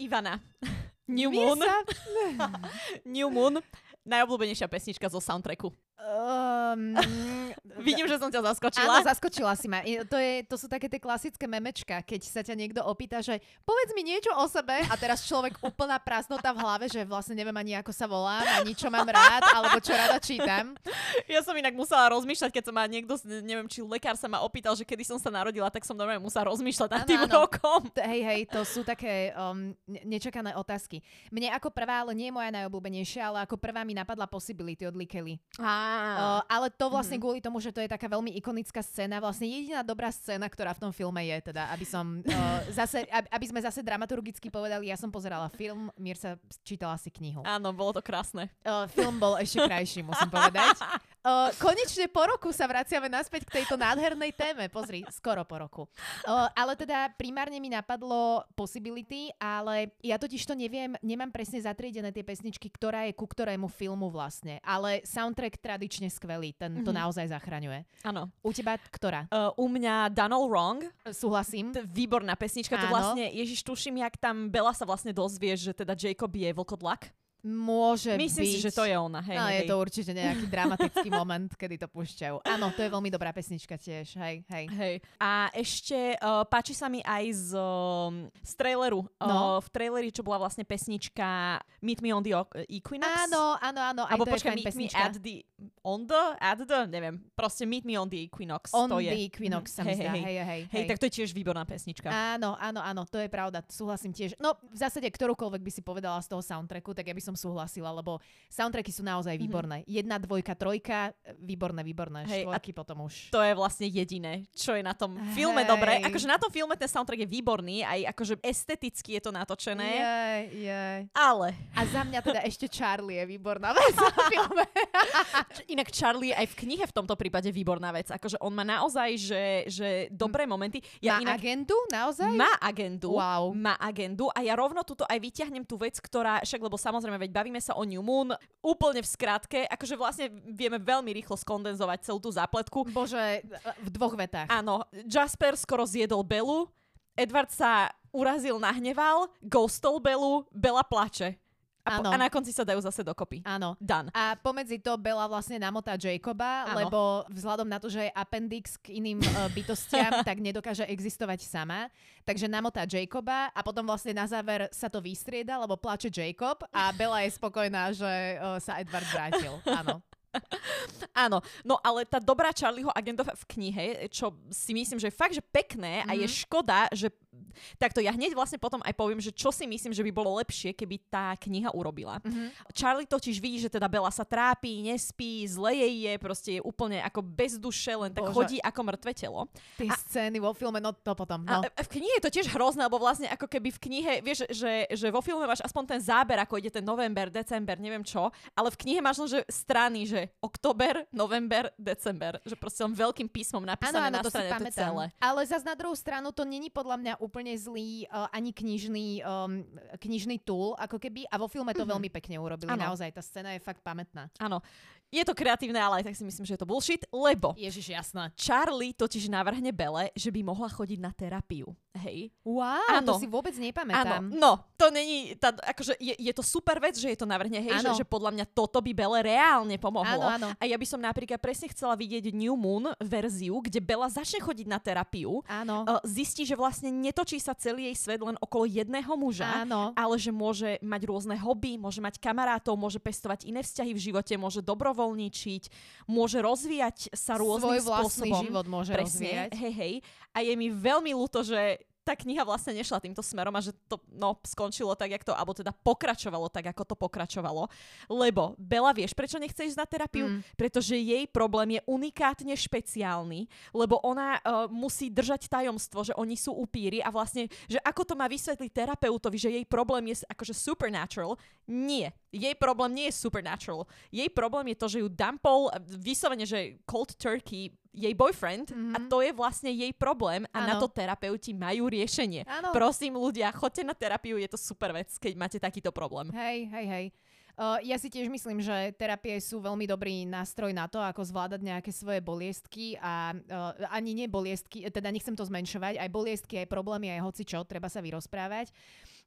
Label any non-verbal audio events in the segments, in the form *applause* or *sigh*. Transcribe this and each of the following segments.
Ivana. *laughs* New Moon. *laughs* New Moon. Najobľúbenejšia pesnička zo soundtracku. Um, Vidím, že som ťa zaskočila. Áno, zaskočila si ma. To, je, to sú také tie klasické memečka, keď sa ťa niekto opýta, že povedz mi niečo o sebe a teraz človek úplná prázdnota v hlave, že vlastne neviem ani ako sa volám, ani čo mám rád, alebo čo rada čítam. Ja som inak musela rozmýšľať, keď sa ma niekto, neviem, či lekár sa ma opýtal, že kedy som sa narodila, tak som normálne musela rozmýšľať nad tým rokom. Hej, hej, to sú také um, nečakané otázky. Mne ako prvá, ale nie je moja najobľúbenejšia, ale ako prvá mi napadla Possibility od Lee Kelly. Uh, ale to vlastne mm-hmm. kvôli tomu, že to je taká veľmi ikonická scéna, vlastne jediná dobrá scéna, ktorá v tom filme je, teda, aby som uh, *laughs* zase, aby sme zase dramaturgicky povedali, ja som pozerala film, Mier sa čítala si knihu. Áno, bolo to krásne. Uh, film bol ešte krajší, musím povedať. Uh, konečne po roku sa vraciame naspäť k tejto nádhernej téme. Pozri, skoro po roku. Uh, ale teda primárne mi napadlo Possibility, ale ja totiž to neviem, nemám presne zatriedené tie pesničky, ktorá je ku ktorému filmu vlastne. Ale soundtrack tradične skvelý, ten mm-hmm. to mhm. naozaj zachraňuje. Áno. U teba ktorá? Uh, u mňa Done All Wrong. Súhlasím. To výborná pesnička. Áno. To vlastne, Ježiš, tuším, jak tam Bela sa vlastne dozvie, že teda Jacob je vlkodlak. Môže Myslím byť. si, že to je ona. Hej, no, hej. je to určite nejaký dramatický *laughs* moment, kedy to púšťajú. Áno, to je veľmi dobrá pesnička tiež. Hej, hej. hej. A ešte uh, páči sa mi aj z, uh, z traileru. No. Uh, v traileri, čo bola vlastne pesnička Meet Me on the Equinox. Áno, áno, áno. Alebo počkaj, Meet pesnička. Me at the... On the? At the? Neviem. Proste Meet Me on the Equinox. On to the je. Equinox sa mi zdá. Hej, hej, hej, hej. tak to je tiež výborná pesnička. Áno, áno, áno. To je pravda. Súhlasím tiež. No, v zásade ktorúkoľvek by si povedala z toho soundtracku, tak ja by som súhlasila, lebo soundtracky sú naozaj mm-hmm. výborné. Jedna, dvojka, trojka, výborné, výborné. Hej, Štvorky potom už. To je vlastne jediné, čo je na tom filme Hej. dobré. Akože na tom filme ten soundtrack je výborný, aj akože esteticky je to natočené. Jej, jej. Ale. A za mňa teda ešte Charlie je výborná *laughs* vec na filme. *laughs* Inak Charlie aj v knihe v tomto prípade výborná vec. Akože on má naozaj, že, že dobré momenty. Ja má inak... agendu? Naozaj? Má agendu. Wow. Má agendu a ja rovno tuto aj vyťahnem tú vec, ktorá, však lebo samozrejme, veď bavíme sa o New Moon, úplne v skratke, akože vlastne vieme veľmi rýchlo skondenzovať celú tú zápletku. Bože, v dvoch vetách. Áno, Jasper skoro zjedol Belu, Edward sa urazil, nahneval, ghostol Belu, Bela plače. A, po, a na konci sa dajú zase dokopy. Áno. Dan. A pomedzi to Bela vlastne namotá Jacoba, ano. lebo vzhľadom na to, že je appendix k iným uh, *laughs* bytostiam, tak nedokáže existovať sama. Takže namotá Jacoba a potom vlastne na záver sa to vystrieda, lebo plače Jacob a Bela je spokojná, že uh, sa Edward vrátil. Áno. *laughs* Áno, no ale tá dobrá Charlieho agentova v knihe, čo si myslím, že je fakt, že pekné mm-hmm. a je mhm. škoda, že takto ja hneď vlastne potom aj poviem, že čo si myslím, že by bolo lepšie, keby tá kniha urobila. Mm-hmm. Charlie totiž vidí, že teda Bela sa trápi, nespí, zle jej je, proste je úplne ako bez duše, len tak Bože. chodí ako mŕtve telo. Tie a, scény vo filme, no to potom. No. A v knihe je to tiež hrozné, lebo vlastne ako keby v knihe, vieš, že, že vo filme máš aspoň ten záber, ako ide ten november, december, neviem čo, ale v knihe máš len, že strany, že oktober, november, december. Že proste len veľkým písmom napísané ano, ano, na to strane to celé. Ale zase na druhú stranu to není podľa mňa úplne zlý uh, ani knižný, um, knižný tool, ako keby. A vo filme to mm-hmm. veľmi pekne urobili. Ano. Naozaj, tá scéna je fakt pamätná. Áno. Je to kreatívne, ale aj tak si myslím, že je to bullshit, lebo Ježiš, jasná. Charlie totiž navrhne Bele, že by mohla chodiť na terapiu. Hej. Wow, ano. to si vôbec nepamätám. Áno, no, to není, tá, akože je, je to super vec, že je to navrhne, hej, že, že podľa mňa toto by Bele reálne pomohlo. Áno, áno. A ja by som napríklad presne chcela vidieť New Moon verziu, kde Bela začne chodiť na terapiu, áno. zistí, že vlastne netočí sa celý jej svet len okolo jedného muža, áno. ale že môže mať rôzne hobby, môže mať kamarátov, môže pestovať iné vzťahy v živote, môže dobrovoľničiť, môže rozvíjať sa rôznym Svoj vlastný spôsobom. život môže presne, rozvíjať. Hej, hej. A je mi veľmi ľúto, že tá kniha vlastne nešla týmto smerom a že to no, skončilo tak, jak to, alebo teda pokračovalo tak, ako to pokračovalo. Lebo Bela, vieš, prečo nechce ísť na terapiu? Mm. Pretože jej problém je unikátne špeciálny, lebo ona uh, musí držať tajomstvo, že oni sú upíry a vlastne, že ako to má vysvetliť terapeutovi, že jej problém je akože supernatural. Nie. Jej problém nie je supernatural. Jej problém je to, že ju dumpol vyslovene, že cold turkey jej boyfriend mm-hmm. a mhm. to je vlastne jej problém a ano. na to terapeuti majú riešenie. Ano. Prosím ľudia, choďte na terapiu, je to super vec, keď máte takýto problém. Hej, hej, hej. Uh, ja si tiež myslím, že terapie sú veľmi dobrý nástroj na to, ako zvládať nejaké svoje boliestky a uh, ani nie boliestky, teda nechcem to zmenšovať, aj boliestky, aj problémy, aj hoci čo, treba sa vyrozprávať.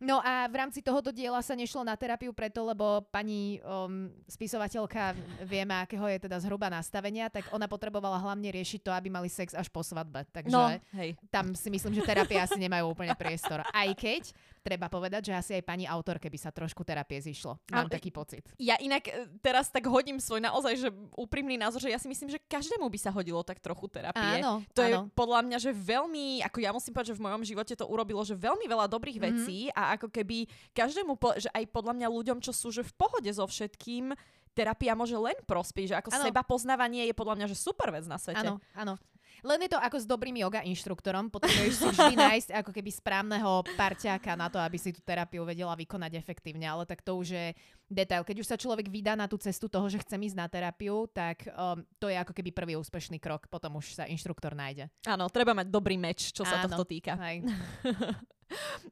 No a v rámci tohoto diela sa nešlo na terapiu preto, lebo pani um, spisovateľka vieme, akého je teda zhruba nastavenia, tak ona potrebovala hlavne riešiť to, aby mali sex až po svadbe. Takže no, hej. tam si myslím, že terapie asi nemajú úplne priestor. Aj keď treba povedať, že asi aj pani autorke by sa trošku terapie zišlo. Mám a, taký pocit. Ja inak e, teraz tak hodím svoj naozaj, že úprimný názor, že ja si myslím, že každému by sa hodilo tak trochu terapie. Áno, to áno. je podľa mňa, že veľmi, ako ja musím povedať, že v mojom živote to urobilo, že veľmi veľa dobrých mm-hmm. vecí a ako keby každému, že aj podľa mňa ľuďom, čo sú že v pohode so všetkým, terapia môže len prospieť, že ako ano. seba poznávanie je podľa mňa že super vec na svete. Áno, áno. Len je to ako s dobrým yoga inštruktorom, potrebuješ si vždy nájsť ako keby správneho parťáka na to, aby si tú terapiu vedela vykonať efektívne, ale tak to už je detail. Keď už sa človek vydá na tú cestu toho, že chce ísť na terapiu, tak um, to je ako keby prvý úspešný krok, potom už sa inštruktor nájde. Áno, treba mať dobrý meč, čo sa Áno, tohto týka. Hej. *laughs*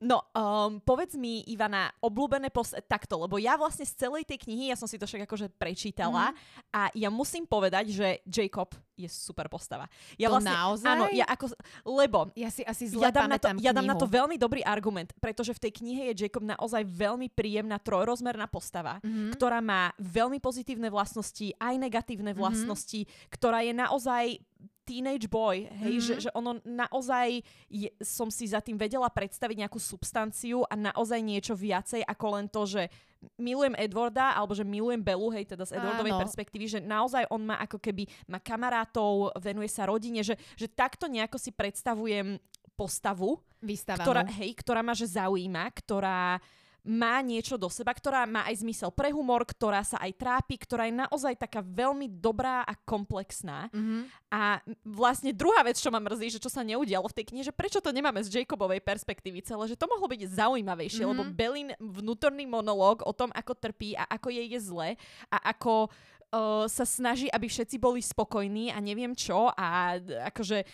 No, um, povedz mi, Ivana, obľúbené pos... takto, lebo ja vlastne z celej tej knihy, ja som si to však akože prečítala mm. a ja musím povedať, že Jacob je super postava. Ja to vlastne, naozaj? Áno, ja ako, lebo ja si asi zle ja dám, na to, ja dám na to veľmi dobrý argument, pretože v tej knihe je Jacob naozaj veľmi príjemná trojrozmerná postava, mm-hmm. ktorá má veľmi pozitívne vlastnosti, aj negatívne mhm. vlastnosti, mm-hmm. ktorá je naozaj teenage boy, hej, mm-hmm. že, že ono naozaj je, som si za tým vedela predstaviť nejakú substanciu a naozaj niečo viacej ako len to, že milujem Edwarda, alebo že milujem Belu, hej, teda z Edwardovej Áno. perspektívy, že naozaj on má ako keby, má kamarátov, venuje sa rodine, že, že takto nejako si predstavujem postavu, Vystavanú. ktorá, hej, ktorá ma že zaujíma, ktorá má niečo do seba, ktorá má aj zmysel pre humor, ktorá sa aj trápi, ktorá je naozaj taká veľmi dobrá a komplexná. Mm-hmm. A vlastne druhá vec, čo ma mrzí, že čo sa neudialo v tej knihe, že prečo to nemáme z Jacobovej perspektívy celé, že to mohlo byť zaujímavejšie, mm-hmm. lebo Belin vnútorný monológ o tom, ako trpí a ako jej je zle a ako uh, sa snaží, aby všetci boli spokojní a neviem čo a akože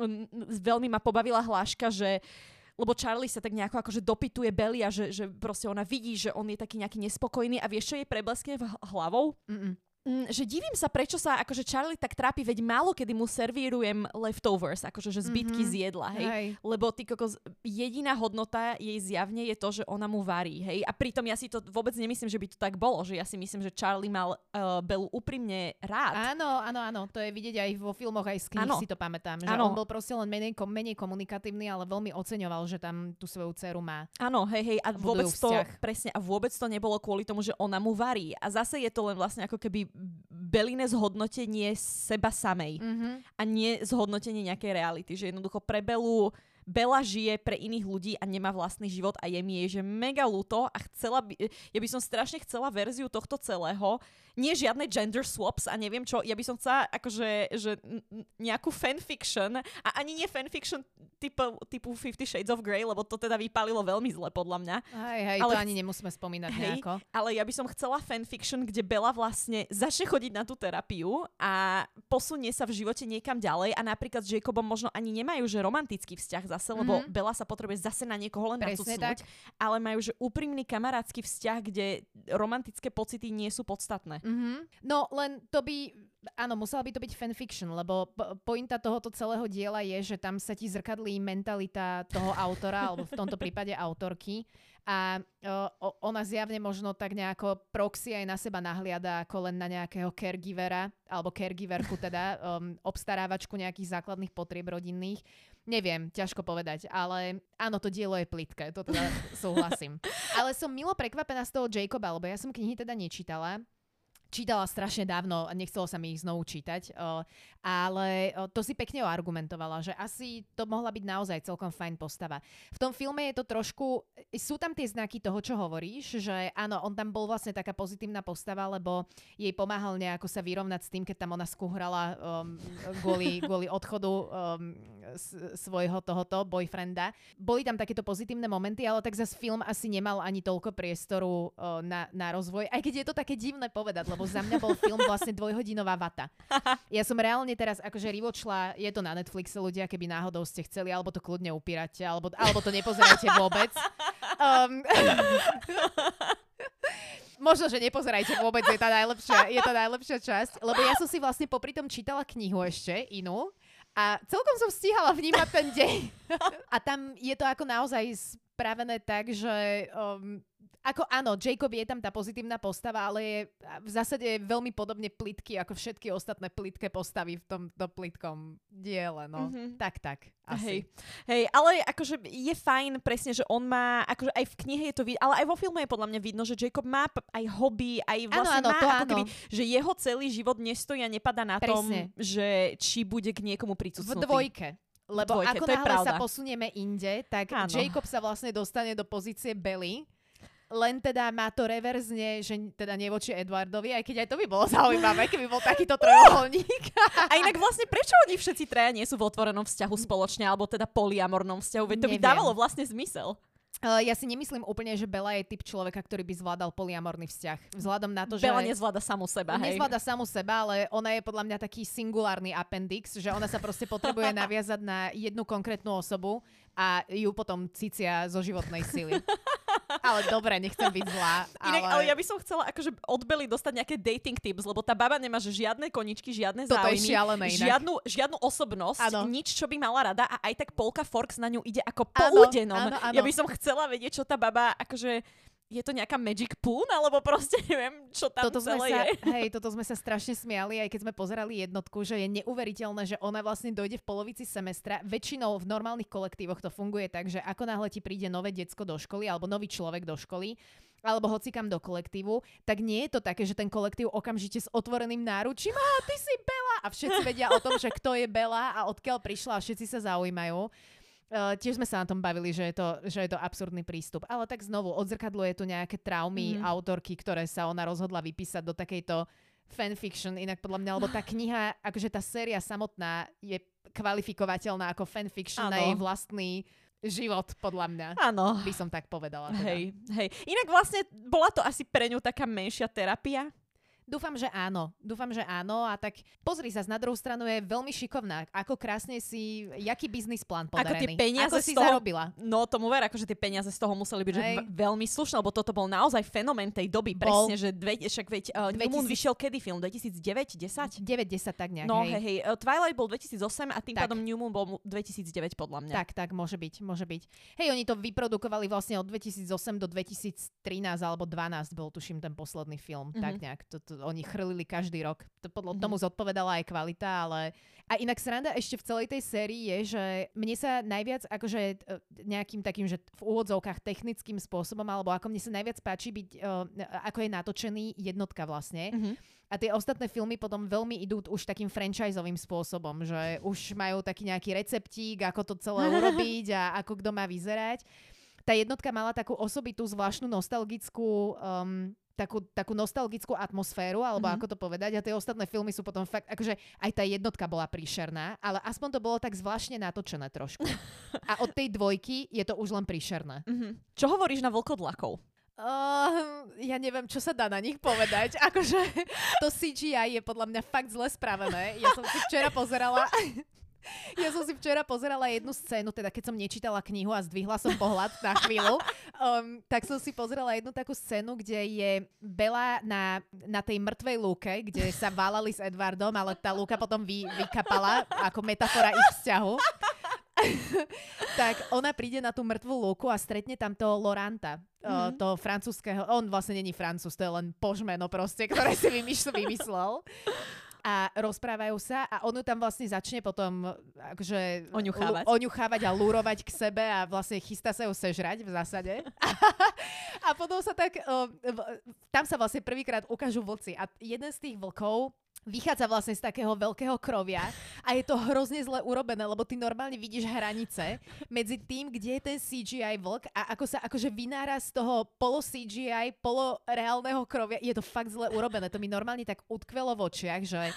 um, veľmi ma pobavila hláška, že uh, lebo Charlie sa tak nejako akože dopituje Belly a že, že proste ona vidí, že on je taký nejaký nespokojný a vieš, čo jej prebleskne v hlavou? Mm-mm. Mm, že divím sa, prečo sa akože Charlie tak trápi, veď málo kedy mu servírujem leftovers, akože že zbytky mm-hmm. z jedla, hej? hej. Lebo ty kokos, jediná hodnota jej zjavne je to, že ona mu varí, hej? A pritom ja si to vôbec nemyslím, že by to tak bolo, že ja si myslím, že Charlie mal uh, Belu úprimne rád. Áno, áno, áno, to je vidieť aj vo filmoch, aj z knih si to pamätám, že ano. on bol proste len menej, menej komunikatívny, ale veľmi oceňoval, že tam tú svoju dceru má. Áno, hej, hej, a vôbec to, presne, a vôbec to nebolo kvôli tomu, že ona mu varí. A zase je to len vlastne ako keby Beline zhodnotenie seba samej mm-hmm. a nie zhodnotenie nejakej reality. Že jednoducho pre Belu Bela žije pre iných ľudí a nemá vlastný život a je mi jej, že mega ľúto a chcela by, ja by som strašne chcela verziu tohto celého, nie žiadne gender swaps a neviem čo, ja by som chcela akože že nejakú fanfiction a ani nie fanfiction typu, typu Fifty Shades of Grey, lebo to teda vypálilo veľmi zle podľa mňa. Hej, hej, ale, to ani nemusíme spomínať hej, nejako. Ale ja by som chcela fanfiction, kde Bela vlastne začne chodiť na tú terapiu a posunie sa v živote niekam ďalej a napríklad s Jacobom možno ani nemajú že romantický vzťah za zase, lebo mm-hmm. Bela sa potrebuje zase na niekoho len nacucnúť, ale majú že úprimný kamarátsky vzťah, kde romantické pocity nie sú podstatné. Mm-hmm. No len to by, áno, musela by to byť fanfiction, lebo pointa tohoto celého diela je, že tam sa ti zrkadlí mentalita toho autora, *laughs* alebo v tomto prípade autorky. A o, ona zjavne možno tak nejako proxy aj na seba nahliada ako len na nejakého caregivera alebo caregiverku teda *laughs* um, obstarávačku nejakých základných potrieb rodinných. Neviem, ťažko povedať, ale áno, to dielo je plitké, to teda *laughs* súhlasím. Ale som milo prekvapená z toho Jacoba, lebo ja som knihy teda nečítala čítala strašne dávno a nechcelo sa mi ich znovu čítať, ale to si pekne argumentovala, že asi to mohla byť naozaj celkom fajn postava. V tom filme je to trošku, sú tam tie znaky toho, čo hovoríš, že áno, on tam bol vlastne taká pozitívna postava, lebo jej pomáhal nejako sa vyrovnať s tým, keď tam ona skúhrala um, kvôli, *laughs* kvôli odchodu um, svojho tohoto boyfrienda. Boli tam takéto pozitívne momenty, ale tak zase film asi nemal ani toľko priestoru uh, na, na rozvoj, aj keď je to také divné povedať, lebo za mňa bol film vlastne dvojhodinová vata. *laughs* Ja som reálne teraz akože rivočla, je to na Netflixe ľudia, keby náhodou ste chceli, alebo to kľudne upírate, alebo, alebo to nepozerajte vôbec. Um, *laughs* možno, že nepozerajte vôbec, je tá najlepšia, je tá najlepšia časť, lebo ja som si vlastne popri tom čítala knihu ešte, inú, a celkom som stíhala vnímať ten deň. *laughs* a tam je to ako naozaj spravené tak, že um, ako áno, Jacob je tam tá pozitívna postava, ale je v zásade je veľmi podobne plitky ako všetky ostatné plitké postavy v tomto plitkom diele, no. Mm-hmm. Tak, tak. Asi. Hej. Hej, ale akože je fajn presne, že on má, akože aj v knihe je to vidno, ale aj vo filme je podľa mňa vidno, že Jacob má aj hobby, aj vlastne ano, ano, má to ako keby, že jeho celý život nestojí a nepada na presne. tom, že či bude k niekomu pricúcnutý. V dvojke. Lebo dvojke, ako náhle sa posunieme inde, tak ano. Jacob sa vlastne dostane do pozície Belly, len teda má to reverzne, že teda nie voči Edwardovi, aj keď aj to by bolo zaujímavé, keby bol takýto *laughs* trojuholník. A inak vlastne prečo oni všetci traja nie sú v otvorenom vzťahu spoločne, alebo teda poliamornom vzťahu? Veď to by Neviem. dávalo vlastne zmysel. Uh, ja si nemyslím úplne, že Bela je typ človeka, ktorý by zvládal poliamorný vzťah. Vzhľadom na to, že... Bela nezvláda samu seba, hej. Nezvláda samu seba, ale ona je podľa mňa taký singulárny appendix, že ona sa proste potrebuje *laughs* naviazať na jednu konkrétnu osobu a ju potom cicia zo životnej sily. *laughs* ale dobre, nechcem byť zlá. Ale... Inak, ale ja by som chcela akože od Bely dostať nejaké dating tips, lebo tá baba nemá že žiadne koničky, žiadne Toto záujmy, je šialené žiadnu, žiadnu osobnosť, ano. nič, čo by mala rada a aj tak Polka Forks na ňu ide ako po údenom. Ja by som chcela vedieť, čo tá baba akože je to nejaká magic poon, alebo proste *laughs* neviem, čo tam toto celé sme je. Sa, hej, toto sme sa strašne smiali, aj keď sme pozerali jednotku, že je neuveriteľné, že ona vlastne dojde v polovici semestra. Väčšinou v normálnych kolektívoch to funguje tak, že ako náhle ti príde nové decko do školy, alebo nový človek do školy, alebo hocikam do kolektívu, tak nie je to také, že ten kolektív okamžite s otvoreným náručím, a ty si Bela! A všetci vedia o tom, že kto je Bela a odkiaľ prišla a všetci sa zaujímajú. Uh, tiež sme sa na tom bavili, že je, to, že je to absurdný prístup. Ale tak znovu, odzrkadluje tu nejaké traumy mm. autorky, ktoré sa ona rozhodla vypísať do takejto fanfiction, inak podľa mňa, lebo tá kniha, akože tá séria samotná je kvalifikovateľná ako fanfiction ano. na jej vlastný život, podľa mňa. Áno. By som tak povedala. Teda. Hej, hej. Inak vlastne bola to asi pre ňu taká menšia terapia, Dúfam, že áno. Dúfam, že áno. A tak pozri sa, na druhú stranu je veľmi šikovná. Ako krásne si, jaký biznis plán podarený. Ako tie peniaze ako si toho, zarobila. No tomu ver, akože tie peniaze z toho museli byť že veľmi slušné, lebo toto bol naozaj fenomén tej doby. Bol. Presne, že dve, však veď uh, 2000... Moon vyšiel kedy film? 2009, 10? 9, 10 tak nejak. No hej, hej. Uh, Twilight bol 2008 a tým tak. pádom New Moon bol 2009 podľa mňa. Tak, tak, môže byť, môže byť. Hej, oni to vyprodukovali vlastne od 2008 do 2013 alebo 12 bol tuším ten posledný film. Mm-hmm. Tak nejak. To, to, oni chrlili každý rok. To podľa mm-hmm. tomu zodpovedala aj kvalita, ale... A inak sranda ešte v celej tej sérii je, že mne sa najviac akože e, nejakým takým, že v úvodzovkách technickým spôsobom, alebo ako mne sa najviac páči byť, uh, ako je natočený jednotka vlastne. Mm-hmm. A tie ostatné filmy potom veľmi idú už takým franchiseovým spôsobom, že už majú taký nejaký receptík, ako to celé *laughs* urobiť a ako kto má vyzerať. Tá jednotka mala takú osobitú, zvláštnu nostalgickú um, takú, takú nostalgickú atmosféru, alebo mm-hmm. ako to povedať. A tie ostatné filmy sú potom fakt, akože aj tá jednotka bola príšerná, ale aspoň to bolo tak zvláštne natočené trošku. A od tej dvojky je to už len príšerné. Mm-hmm. Čo hovoríš na vlkodlakov? Uh, ja neviem, čo sa dá na nich povedať. *laughs* Akože to CGI je podľa mňa fakt zle spravené. Ja som si včera pozerala ja som si včera pozerala jednu scénu, teda keď som nečítala knihu a zdvihla som pohľad na chvíľu, um, tak som si pozerala jednu takú scénu, kde je Bela na, na tej mŕtvej lúke, kde sa válali s Edwardom, ale tá lúka potom vy, vykapala ako metafora ich vzťahu. *laughs* tak ona príde na tú mŕtvú lúku a stretne tam toho Loranta, mm-hmm. toho francúzského, on vlastne není francúz, to je len požmeno proste, ktoré si vymyslel a rozprávajú sa a on ju tam vlastne začne potom akože oňuchávať. L- oňuchávať a lúrovať k sebe a vlastne chystá sa ju sežrať v zásade. *laughs* a potom sa tak, uh, tam sa vlastne prvýkrát ukážu vlci a jeden z tých vlkov vychádza vlastne z takého veľkého krovia a je to hrozne zle urobené, lebo ty normálne vidíš hranice medzi tým, kde je ten CGI vlk a ako sa akože vynára z toho polo CGI, polo reálneho krovia. Je to fakt zle urobené. To mi normálne tak utkvelo v očiach, že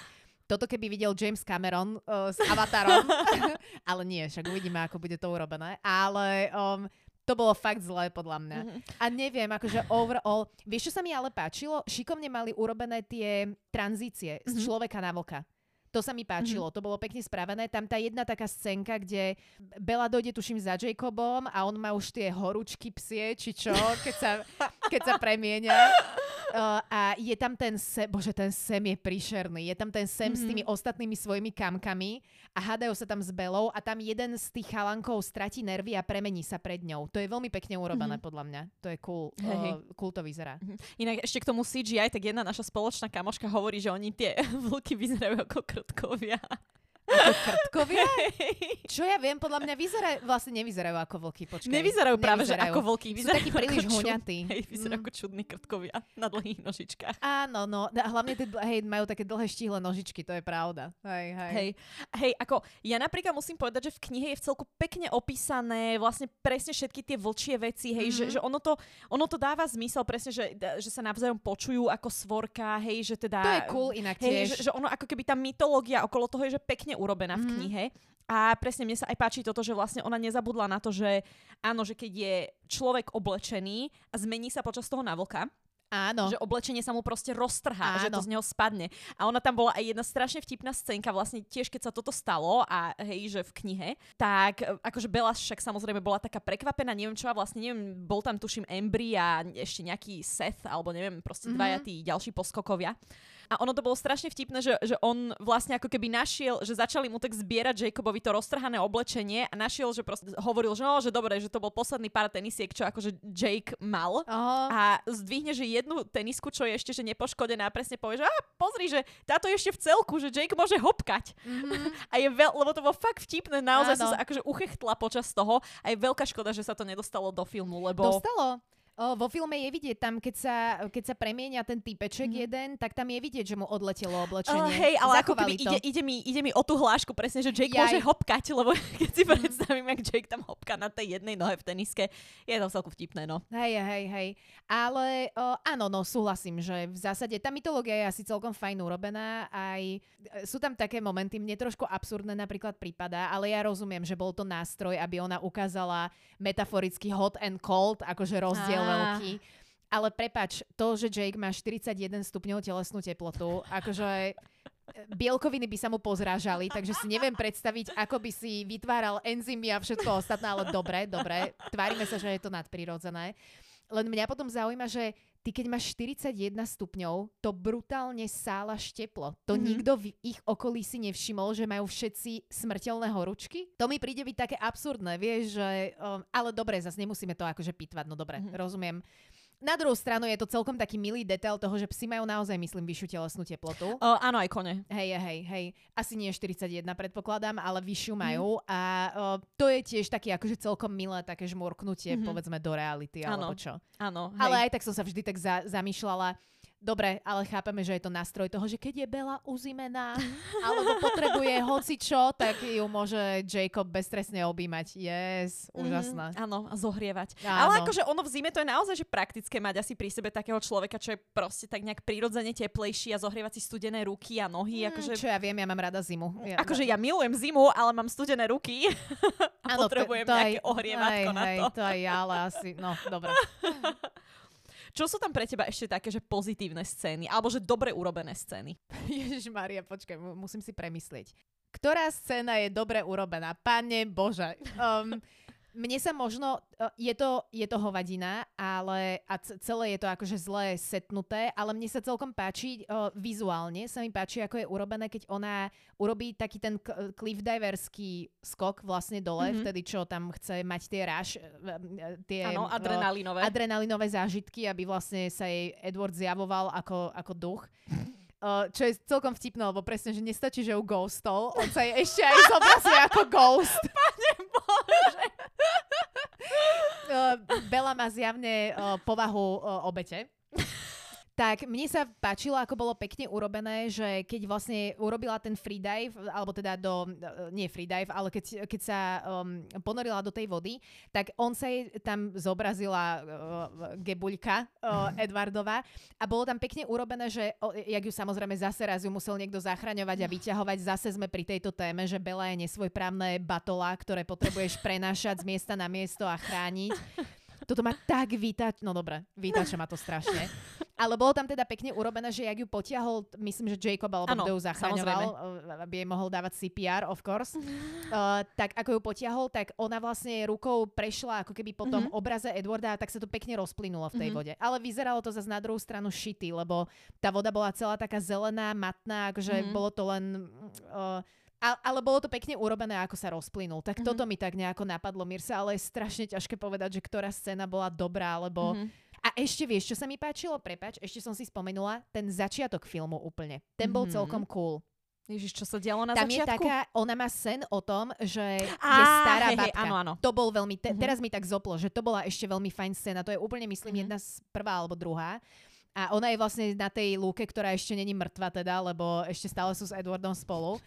toto keby videl James Cameron uh, s Avatarom, *laughs* ale nie, však uvidíme, ako bude to urobené. Ale um, to bolo fakt zlé podľa mňa. Mm-hmm. A neviem, akože overall, vieš, čo sa mi ale páčilo? Šikovne mali urobené tie tranzície mm-hmm. z mhm. človeka na vlka. To sa mi páčilo, mm-hmm. to bolo pekne spravené. Tam tá jedna taká scénka, kde Bela dojde, tuším, za Jacobom a on má už tie horúčky psie, či čo, keď sa, keď sa premienia. *laughs* uh, a je tam ten Sem, bože, ten Sem je príšerný. Je tam ten Sem mm-hmm. s tými ostatnými svojimi kamkami a hádajú sa tam s Belou a tam jeden z tých chalankov stratí nervy a premení sa pred ňou. To je veľmi pekne urobené, mm-hmm. podľa mňa. To je cool. Hey. Uh, cool to vyzerá. Mm-hmm. Inak ešte k tomu CGI, tak jedna naša spoločná kamoška hovorí, že oni tie *laughs* vlky vyzerajú ako krtkovia. *laughs* Ako krtkovia? Čo ja viem, podľa mňa vyzerá, vlastne nevyzerajú ako vlky, počkaj. Nevyzerajú práve, nevyzerajú. že ako vlky. Vyzerajú Sú takí príliš huňatí. Hej, vyzerajú mm. ako čudní krtkovia na dlhých nožičkách. Áno, no, a hlavne tie, hej, majú také dlhé štíhle nožičky, to je pravda. Hej, hej. Hej, hej, ako ja napríklad musím povedať, že v knihe je v celku pekne opísané vlastne presne všetky tie vlčie veci, hej, mm-hmm. že, mhm. že ono, to, ono to dáva zmysel presne, že, že sa navzájom počujú ako svorka, hej, že teda... To je cool inak hej, Že, že ono ako keby tá mytológia okolo toho je že pekne urobená mm-hmm. v mhm. knihe knihe. A presne mne sa aj páči toto, že vlastne ona nezabudla na to, že áno, že keď je človek oblečený a zmení sa počas toho na vlka, Áno. Že oblečenie sa mu proste roztrhá, Áno. že to z neho spadne. A ona tam bola aj jedna strašne vtipná scénka, vlastne tiež keď sa toto stalo a hej, že v knihe, tak akože Bela však samozrejme bola taká prekvapená, neviem čo a vlastne neviem, bol tam tuším Embry a ešte nejaký Seth, alebo neviem, proste mm-hmm. dvaja tí ďalší poskokovia. A ono to bolo strašne vtipné, že, že on vlastne ako keby našiel, že začali mu tak zbierať Jacobovi to roztrhané oblečenie a našiel, že proste hovoril, že, no, že dobre, že to bol posledný pár tenisiek, čo akože Jake mal. Uh-huh. A zdvihne, že jednu tenisku, čo je ešte že nepoškodená a presne povie, že a pozri, že táto je ešte v celku, že Jake môže hopkať. Mm-hmm. a je veľ, lebo to bolo fakt vtipné, naozaj som sa akože uchechtla počas toho a je veľká škoda, že sa to nedostalo do filmu, lebo... Dostalo. O, vo filme je vidieť tam, keď sa, keď sa premienia ten typeček mm. jeden, tak tam je vidieť, že mu odletelo oblečenie. Uh, hej, ale ako keby ide, ide, mi, ide mi o tú hlášku presne, že Jake Jaj. môže hopkať, lebo *laughs* keď si mhm. predstavím, jak Jake tam hopka na tej jednej nohe v teniske, je to celku vtipné, no. Hej, hej, hej. Ale o, áno, no súhlasím, že v zásade tá mytológia je asi celkom fajn urobená. Aj e, sú tam také momenty, mne trošku absurdné napríklad prípada, ale ja rozumiem, že bol to nástroj, aby ona ukázala metaforicky hot and cold, akože rozdiel veľký. Ale prepač, to, že Jake má 41 stupňov telesnú teplotu, akože e, bielkoviny by sa mu pozrážali, takže si neviem predstaviť, ako by si vytváral enzymy a všetko ostatné, ale dobre, dobre, tvárime sa, že je to nadprirodzené. Len mňa potom zaujíma, že ty keď máš 41 stupňov, to brutálne sála šteplo. To mm-hmm. nikto v ich okolí si nevšimol, že majú všetci smrteľné horúčky? To mi príde byť také absurdné, vieš, že... Um, ale dobre, zase nemusíme to akože pitvať, no dobre, mm-hmm. rozumiem. Na druhú stranu je to celkom taký milý detail toho, že psi majú naozaj, myslím, vyššiu telesnú teplotu. Uh, áno, aj kone. Hej, hej, hej. Asi nie 41 predpokladám, ale vyššiu majú. Mm. A uh, to je tiež taký akože celkom milé také žmurknutie, mm-hmm. povedzme, do reality, alebo čo. Áno. Ale aj tak som sa vždy tak za- zamýšľala, Dobre, ale chápeme, že je to nástroj toho, že keď je Bela uzimená *laughs* alebo potrebuje hoci čo, tak ju môže Jacob bezstresne objímať. Yes, mhm, úžasné. Mm, áno, a zohrievať. Áno. Ale akože ono v zime to je naozaj že praktické mať asi pri sebe takého človeka, čo je proste tak nejak prirodzene teplejší a zohrievať si studené ruky a nohy. Mm, akože... Čo ja viem, ja mám rada zimu. Ja, akože ja milujem zimu, ale mám studené ruky. *laughs* a áno, potrebujem to, to nejaké aj, ohrievatko aj, na to. to aj ja, ale asi, no, dobre. *laughs* Čo sú tam pre teba ešte také, že pozitívne scény? Alebo že dobre urobené scény? *laughs* Ježiš Maria, počkaj, musím si premyslieť. Ktorá scéna je dobre urobená? Pane Bože. Um, mne sa možno, e, je to, je to hovadina, ale a celé je to akože zlé setnuté, ale mne sa celkom páči uh, vizuálne, sa mi páči, ako je urobené, keď ona urobí taký ten cliffdiverský skok vlastne dole, mm-hmm. vtedy čo tam chce mať tie ráž, e, tie ano, adrenalinové. Uh, adrenalinové zážitky, aby vlastne sa jej Edward zjavoval ako, ako duch. Uh, čo je celkom vtipné, lebo presne, že nestačí, že ju ghostol, on sa jej ešte aj zobrazuje ako ghost. *laughs* Pane Bože. Uh, Bela má zjavne uh, povahu uh, obete. Tak mne sa páčilo, ako bolo pekne urobené, že keď vlastne urobila ten freedive, alebo teda do, nie freedive, ale keď, keď sa um, ponorila do tej vody, tak on sa jej tam zobrazila uh, gebuľka uh, Edwardova a bolo tam pekne urobené, že uh, jak ju samozrejme zase raz ju musel niekto zachraňovať a vyťahovať, zase sme pri tejto téme, že Bela je nesvojprávne batola, ktoré potrebuješ prenášať z miesta na miesto a chrániť. *laughs* Toto ma tak vytač... No dobre, vytača ma to strašne. Ale bolo tam teda pekne urobené, že jak ju potiahol, myslím, že Jacob alebo kto ju zachraňoval, eh, aby jej mohol dávať CPR, of course. uh, tak ako ju potiahol, tak ona vlastne rukou prešla ako keby po tom mm-hmm. obraze Edwarda a tak sa to pekne rozplynulo v tej mm-hmm. vode. Ale vyzeralo to zase na druhú stranu šity, lebo tá voda bola celá taká zelená, matná, akože mm-hmm. bolo to len... Uh, ale bolo to pekne urobené, ako sa rozplynul. Tak mm-hmm. toto mi tak nejako napadlo, Mirsa, ale je strašne ťažké povedať, že ktorá scéna bola dobrá, lebo... Mm-hmm. A ešte vieš, čo sa mi páčilo? Prepač, ešte som si spomenula, ten začiatok filmu úplne. Ten bol mm-hmm. celkom cool. Ježiš, čo sa dialo na Tam začiatku? je taká, ona má sen o tom, že Á, je stará hej, babka. Hej, áno, áno. To bol veľmi, te, mm-hmm. teraz mi tak zoplo, že to bola ešte veľmi fajn scéna. To je úplne, myslím, mm-hmm. jedna z prvá alebo druhá. A ona je vlastne na tej lúke, ktorá ešte není mŕtva teda, lebo ešte stále sú s Edwardom spolu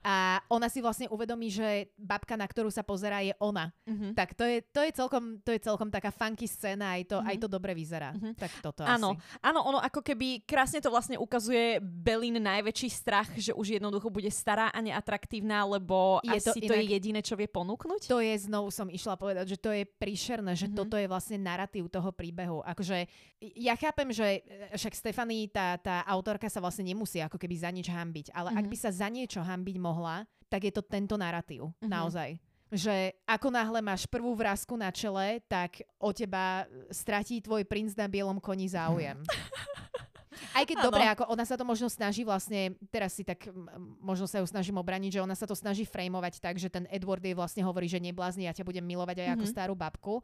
a ona si vlastne uvedomí, že babka, na ktorú sa pozerá, je ona. Mm-hmm. Tak to je, to, je celkom, to je celkom taká funky scéna, aj to, mm-hmm. aj to dobre vyzerá. Mm-hmm. Tak toto áno, asi. Áno, ono ako keby krásne to vlastne ukazuje Belin najväčší strach, že už jednoducho bude stará a neatraktívna, lebo je asi to, inak, to je jediné, čo vie ponúknuť. To je, znovu som išla povedať, že to je príšerné, že mm-hmm. toto je vlastne narratív toho príbehu. Akože ja chápem, že však Stefany, tá, tá autorka sa vlastne nemusí ako keby za nič hambiť, ale mm-hmm. ak mhm. by sa za niečo hambiť mohla, tak je to tento narratív. Mm-hmm. Naozaj že ako náhle máš prvú vrázku na čele, tak o teba stratí tvoj princ na bielom koni záujem. *laughs* Aj keď ano. dobre, ako ona sa to možno snaží vlastne, teraz si tak možno sa ju snažím obraniť, že ona sa to snaží frameovať tak, že ten Edward jej vlastne hovorí, že neblázni, ja ťa budem milovať aj mm-hmm. ako mhm. starú babku,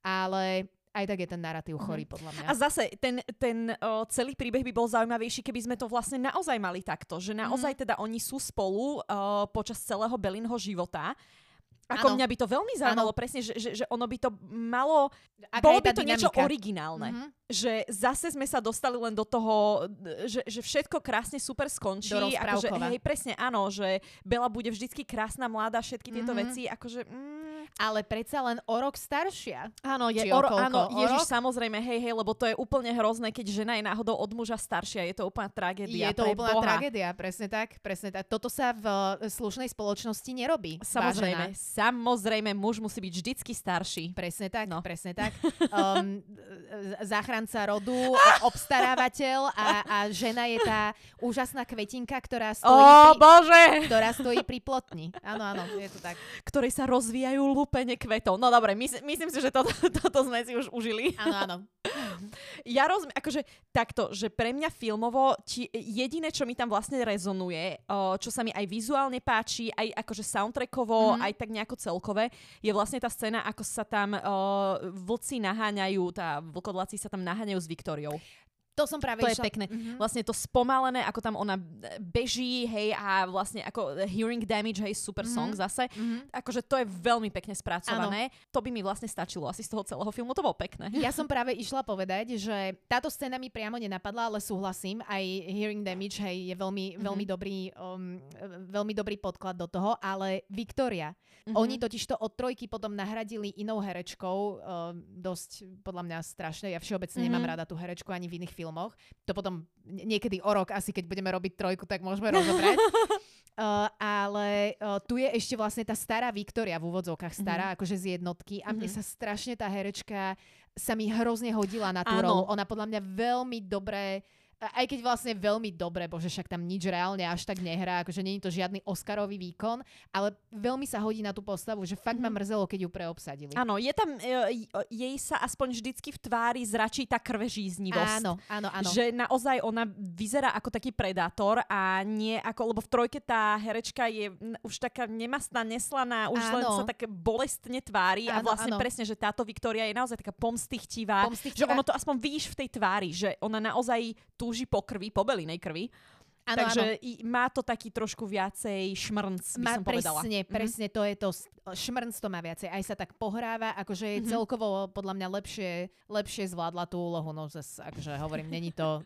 ale aj tak je ten narratív chorý, mm. podľa mňa. A zase, ten, ten o, celý príbeh by bol zaujímavejší, keby sme to vlastne naozaj mali takto, že naozaj mm. teda oni sú spolu o, počas celého Belinho života ako ano. mňa by to veľmi zaujímalo, ano. presne, že, že, že ono by to malo... Aká bolo by to dynamika. niečo originálne. Mm-hmm. Že zase sme sa dostali len do toho, že, že všetko krásne super skončí. Do akože, hej, presne, áno, že Bela bude vždycky krásna, mladá, všetky tieto mm-hmm. veci. Akože, mm, ale predsa len o rok staršia. Áno, je o, ro- áno, o Ježiš, rok? samozrejme, hej, hej, lebo to je úplne hrozné, keď žena je náhodou od muža staršia. Je to úplná tragédia. Je to úplná Boha. tragédia, presne tak, presne tak. Toto sa v e, slušnej spoločnosti nerobí. Samozrejme, vážená. Samozrejme, muž musí byť vždycky starší. Presne tak, no. presne tak. *laughs* Um, záchranca rodu, *laughs* obstarávateľ a, a žena je tá úžasná kvetinka, ktorá stojí, oh, pri, Bože! ktorá stojí pri plotni. Áno, áno, je to tak. Ktorej sa rozvíjajú lúpenie kvetov. No dobre, mys- myslím si, že toto, *laughs* toto sme si už užili. Áno, áno. ja rozumiem, akože takto, že pre mňa filmovo ti, jediné, čo mi tam vlastne rezonuje, čo sa mi aj vizuálne páči, aj akože soundtrackovo, mm-hmm. aj tak nejako celkové, je vlastne tá scéna, ako sa tam o, vlci naháňajú, tá vlkodlaci sa tam naháňajú s Viktoriou. To som práve To išla. je pekné. Mm-hmm. Vlastne to spomalené, ako tam ona beží, hej, a vlastne ako hearing damage, hej, super mm-hmm. song zase. Mm-hmm. Akože to je veľmi pekne spracované. Ano. To by mi vlastne stačilo asi z toho celého filmu, to bolo pekné. Ja som *laughs* práve išla povedať, že táto scéna mi priamo nenapadla, ale súhlasím. Aj hearing damage, hej, je veľmi, mm-hmm. veľmi, dobrý, um, veľmi dobrý podklad do toho, ale Victoria. Mm-hmm. Oni totiž to od trojky potom nahradili inou herečkou, um, dosť podľa mňa strašne. Ja všeobecne mm-hmm. nemám rada tú herečku ani v iných filmoch filmoch. To potom niekedy o rok, asi keď budeme robiť trojku, tak môžeme rozobrať. Uh, *laughs* ale uh, tu je ešte vlastne tá stará Viktoria v úvodzovkách, stará mm-hmm. akože z jednotky a mne mm-hmm. sa strašne tá herečka sa mi hrozne hodila na tú Áno. rolu. Ona podľa mňa veľmi dobre aj keď vlastne veľmi dobre, bože však tam nič reálne až tak nehrá, akože je to žiadny Oscarový výkon, ale veľmi sa hodí na tú postavu, že fakt ma mhm. mrzelo, keď ju preobsadili. Áno, je tam, e, jej sa aspoň vždycky v tvári zračí tá krvežíznivosť. Áno, áno, áno. Že naozaj ona vyzerá ako taký predátor a nie ako, lebo v trojke tá herečka je už taká nemastná, neslaná, už áno. len sa tak bolestne tvári áno, a vlastne áno. presne, že táto Viktória je naozaj taká pomstichtivá, pomstichtivá, že ono to aspoň vidíš v tej tvári, že ona naozaj túži po krvi, po belinej krvi. Ano, Takže ano. Má to taký trošku viacej šmrnc, by má, som povedala. Presne, mm-hmm. presne, to je to, šmrnc to má viacej. Aj sa tak pohráva, akože mm-hmm. celkovo podľa mňa lepšie, lepšie zvládla tú úlohu. No zase, akože hovorím, není to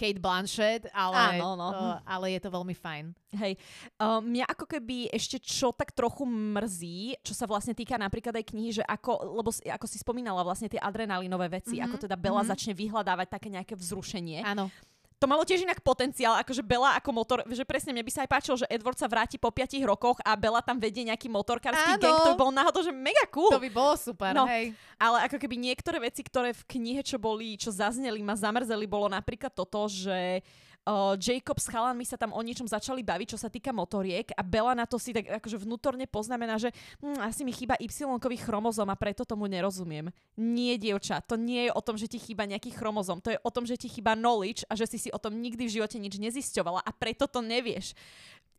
Kate Blanchett, ale, Áno, no. uh, ale je to veľmi fajn. Hej, uh, mňa ako keby ešte čo tak trochu mrzí, čo sa vlastne týka napríklad aj knihy, že ako, lebo ako si spomínala vlastne tie adrenalinové veci, mm-hmm. ako teda Bela mm-hmm. začne vyhľadávať také nejaké vzrušenie. Áno to malo tiež inak potenciál, akože Bela ako motor, že presne mne by sa aj páčilo, že Edward sa vráti po 5 rokoch a Bela tam vedie nejaký motorkársky gang, to by bol náhodou, že mega cool. To by bolo super, no, hej. Ale ako keby niektoré veci, ktoré v knihe, čo boli, čo zazneli, ma zamrzeli, bolo napríklad toto, že uh, Jacob s chalanmi sa tam o niečom začali baviť, čo sa týka motoriek a Bela na to si tak akože vnútorne poznamená, že hm, asi mi chýba Y-kový chromozom a preto tomu nerozumiem. Nie, dievča, to nie je o tom, že ti chýba nejaký chromozom, to je o tom, že ti chýba knowledge a že si si o tom nikdy v živote nič nezisťovala a preto to nevieš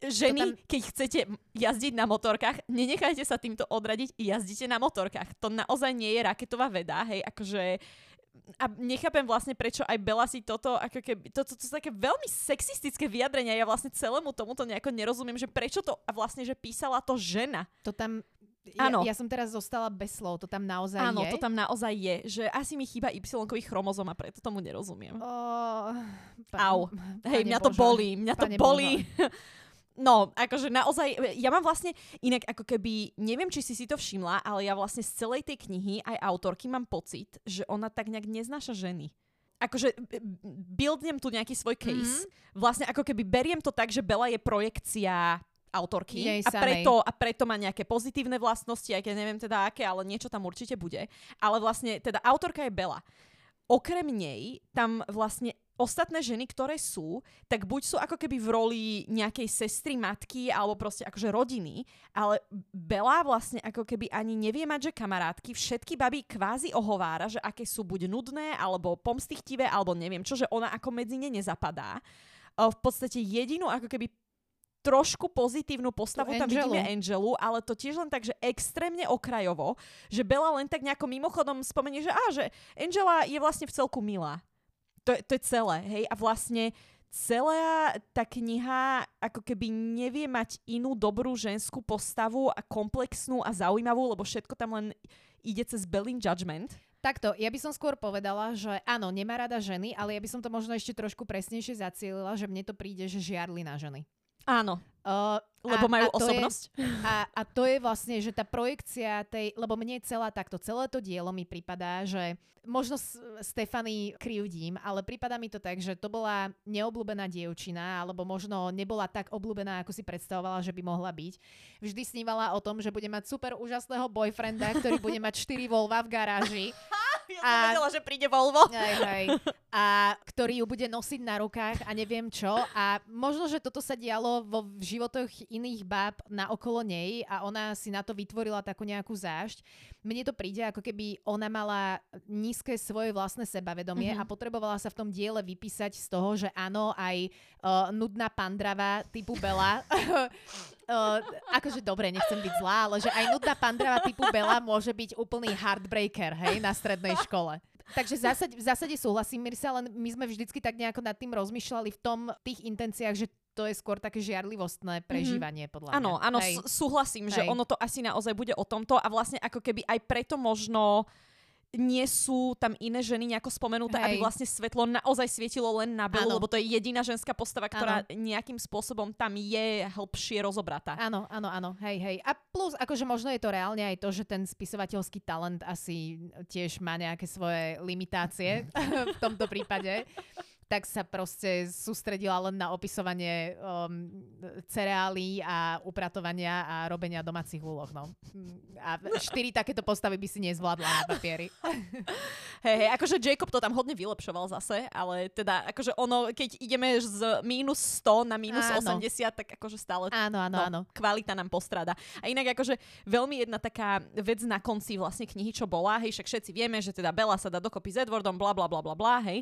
ženy, tam... keď chcete jazdiť na motorkách, nenechajte sa týmto odradiť, jazdite na motorkách. To naozaj nie je raketová veda, hej, akože a nechápem vlastne, prečo aj Bela si toto, ako keby, to, to, to, sú také veľmi sexistické vyjadrenia. Ja vlastne celému tomuto nejako nerozumiem, že prečo to, a vlastne, že písala to žena. To tam, ja, ja som teraz zostala bez slov, to tam naozaj Áno, je? to tam naozaj je, že asi mi chýba Y-kový chromozom a preto tomu nerozumiem. Oh, pán, Au. Hej, mňa Bože, to bolí, mňa to bolí. *laughs* No, akože naozaj, ja mám vlastne, inak ako keby, neviem, či si si to všimla, ale ja vlastne z celej tej knihy aj autorky mám pocit, že ona tak nejak neznáša ženy. Akože buildnem tu nejaký svoj case. Mm-hmm. Vlastne ako keby beriem to tak, že Bela je projekcia autorky Jej a preto, a preto má nejaké pozitívne vlastnosti, aj keď neviem teda aké, ale niečo tam určite bude. Ale vlastne teda autorka je Bela. Okrem nej tam vlastne ostatné ženy, ktoré sú, tak buď sú ako keby v roli nejakej sestry, matky alebo proste akože rodiny, ale Bela vlastne ako keby ani nevie mať, že kamarátky, všetky baby kvázi ohovára, že aké sú buď nudné, alebo pomstichtivé, alebo neviem čo, že ona ako medzi ne nezapadá. V podstate jedinú ako keby trošku pozitívnu postavu tam vidíme Angelu, ale to tiež len tak, že extrémne okrajovo, že Bela len tak nejako mimochodom spomenie, že á, že Angela je vlastne v celku milá. To, to je celé, hej? A vlastne celá tá kniha ako keby nevie mať inú dobrú ženskú postavu a komplexnú a zaujímavú, lebo všetko tam len ide cez Belin Judgment. Takto, ja by som skôr povedala, že áno, nemá rada ženy, ale ja by som to možno ešte trošku presnejšie zacielila, že mne to príde, že žiarli na ženy. Áno. Uh, lebo a, majú a osobnosť. Je, a, a to je vlastne, že tá projekcia tej, lebo mne celá takto, celé to dielo mi pripadá, že možno Stefany krivdím, ale prípada mi to tak, že to bola neobľúbená dievčina, alebo možno nebola tak obľúbená, ako si predstavovala, že by mohla byť. Vždy snívala o tom, že bude mať super úžasného boyfrienda, ktorý bude mať 4 Volva v garáži. *laughs* Ja som a, vedela, že príde Volvo. Aj, aj. A ktorý ju bude nosiť na rukách a neviem čo. A možno, že toto sa dialo vo životoch iných báb na okolo nej a ona si na to vytvorila takú nejakú zášť. Mne to príde, ako keby ona mala nízke svoje vlastné sebavedomie mm-hmm. a potrebovala sa v tom diele vypísať z toho, že áno, aj uh, nudná pandrava typu Bela *laughs* uh, akože dobre, nechcem byť zlá, ale že aj nudná pandrava typu Bela môže byť úplný heartbreaker, hej, na strednej škole. Takže v zásade, v zásade súhlasím, Mirsa, len my sme vždycky tak nejako nad tým rozmýšľali v tom tých intenciách, že to je skôr také žiarlivostné mhm. prežívanie, mm-hmm. podľa mňa. Áno, áno, súhlasím, Hej. že ono to asi naozaj bude o tomto a vlastne ako keby aj preto možno nie sú tam iné ženy nejako spomenuté, Hej. aby vlastne svetlo naozaj svietilo len na Belu, lebo to je jediná ženská postava, ktorá ano. nejakým spôsobom tam je hĺbšie rozobratá. Áno, áno, áno, hej, hej. A plus, akože možno je to reálne aj to, že ten spisovateľský talent asi tiež má nejaké svoje limitácie *laughs* v tomto prípade tak sa proste sústredila len na opisovanie um, cereálí a upratovania a robenia domácich úloh. No. A štyri *laughs* takéto postavy by si nezvládla na papieri. *laughs* Hej, hej, akože Jacob to tam hodne vylepšoval zase, ale teda akože ono, keď ideme z minus 100 na minus áno. 80, tak akože stále áno, áno, no, áno. kvalita nám postrada. A inak akože veľmi jedna taká vec na konci vlastne knihy, čo bola, hej, však všetci vieme, že teda Bella sa dá dokopy s Edwardom, bla bla bla bla bla, hej.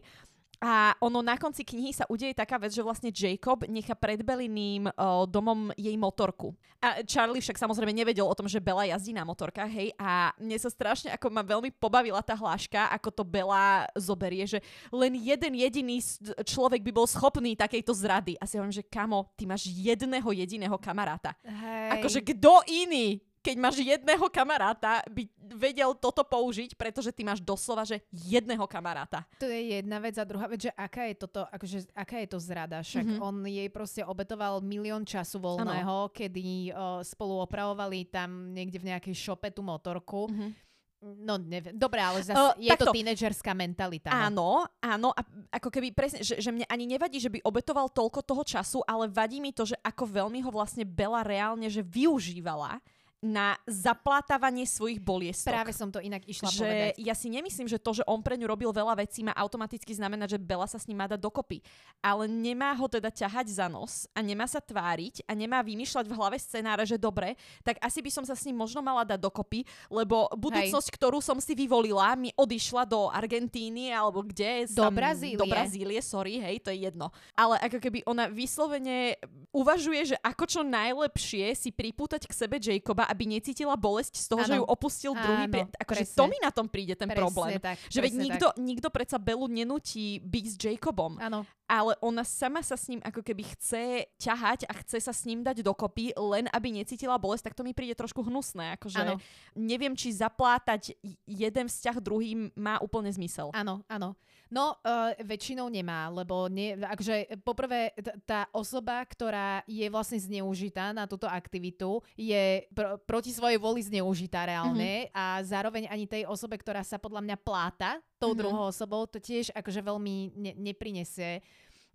A ono na konci knihy sa udeje taká vec, že vlastne Jacob nechá pred Beliným uh, domom jej motorku. A Charlie však samozrejme nevedel o tom, že Bela jazdí na motorkách, hej. A mne sa strašne, ako ma veľmi pobavila tá hláška, ako to Bela zoberie, že len jeden jediný človek by bol schopný takejto zrady. A si hovorím, že kamo, ty máš jedného jediného kamaráta. Hej. Akože kto iný keď máš jedného kamaráta, by vedel toto použiť, pretože ty máš doslova, že jedného kamaráta. To je jedna vec a druhá vec, že aká je toto, akože aká je to zrada, však mm-hmm. on jej proste obetoval milión času voľného, ano. kedy uh, spolu opravovali tam niekde v nejakej šope tú motorku. Mm-hmm No neviem, dobre, ale zase uh, je takto. to tínedžerská mentalita. No. Áno, áno, a ako keby presne, že, že mne ani nevadí, že by obetoval toľko toho času, ale vadí mi to, že ako veľmi ho vlastne Bela reálne, že využívala na zaplátavanie svojich boliestok. Práve som to inak išla že povedať. Ja si nemyslím, že to, že on pre ňu robil veľa vecí, má automaticky znamenať, že Bela sa s ním má dať dokopy. Ale nemá ho teda ťahať za nos a nemá sa tváriť a nemá vymýšľať v hlave scenáre, že dobre, tak asi by som sa s ním možno mala dať dokopy, lebo budúcnosť, hej. ktorú som si vyvolila, mi odišla do Argentíny alebo kde? Do sam, Brazílie. Do Brazílie, sorry, hej, to je jedno. Ale ako keby ona vyslovene uvažuje, že ako čo najlepšie si pripútať k sebe Jacoba aby necítila bolesť z toho, ano. že ju opustil ano, druhý pri... Akože to mi na tom príde ten presne problém. Tak, že veď nikto, tak. nikto predsa Belu nenutí byť s Jacobom. Áno. Ale ona sama sa s ním ako keby chce ťahať a chce sa s ním dať dokopy, len aby necítila bolesť, tak to mi príde trošku hnusné. Akože ano. neviem, či zaplátať jeden vzťah druhým má úplne zmysel. Áno, áno. No, uh, väčšinou nemá, lebo nie, akože poprvé t- tá osoba, ktorá je vlastne zneužitá na túto aktivitu, je pr- proti svojej voli zneužitá reálne mm-hmm. a zároveň ani tej osobe, ktorá sa podľa mňa pláta tou mm-hmm. druhou osobou, to tiež akože veľmi ne- neprinesie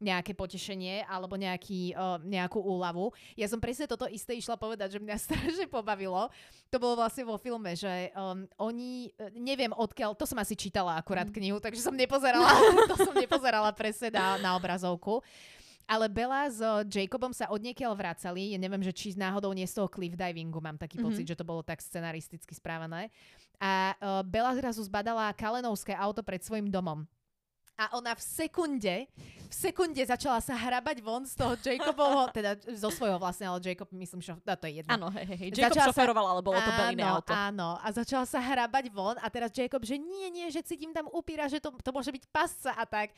nejaké potešenie alebo nejaký, uh, nejakú úľavu. Ja som presne toto isté išla povedať, že mňa *laughs* strašne pobavilo. To bolo vlastne vo filme, že um, oni, e, neviem odkiaľ, to som asi čítala akurát mm. knihu, takže som nepozerala, *laughs* *laughs* to som nepozerala presne na, na obrazovku. Ale Bela s Jacobom sa odniekiaľ vracali. Ja neviem, že či náhodou nie z toho cliff divingu, mám taký mm-hmm. pocit, že to bolo tak scenaristicky správané. A uh, Bela zrazu zbadala kalenovské auto pred svojim domom a ona v sekunde, v sekunde začala sa hrabať von z toho Jacobovho, *laughs* teda zo svojho vlastne, ale Jacob myslím, že no, to je jedno. Áno, hej, hej, Jacob začala šoferoval, ale bolo to Beliné auto. Áno, a začala sa hrabať von a teraz Jacob, že nie, nie, že cítim tam upíra, že to, to môže byť pasca a tak.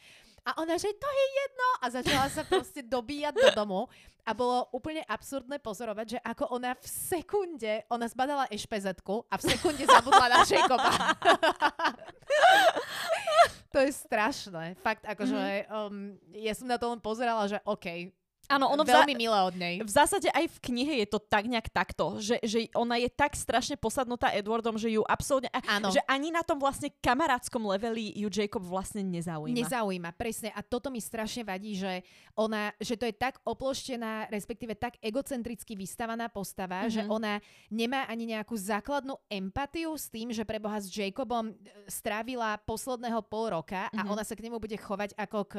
A ona, že to je jedno a začala sa proste dobíjať do domu a bolo úplne absurdné pozorovať, že ako ona v sekunde, ona zbadala ešpezetku a v sekunde zabudla na Jacoba. *laughs* to je strašné. Fakt, akože mm-hmm. um, ja som na to len pozerala, že OK, Áno, ono veľmi milé od nej. V zásade aj v knihe je to tak nejak takto, že, že ona je tak strašne posadnutá Edwardom, že ju absolútne... Áno. Že ani na tom vlastne kamarátskom leveli ju Jacob vlastne nezaujíma. Nezaujíma, presne. A toto mi strašne vadí, že ona, že to je tak oploštená, respektíve tak egocentricky vystavaná postava, mm-hmm. že ona nemá ani nejakú základnú empatiu s tým, že preboha s Jacobom e, strávila posledného pol roka mm-hmm. a mhm. ona sa k nemu bude chovať ako k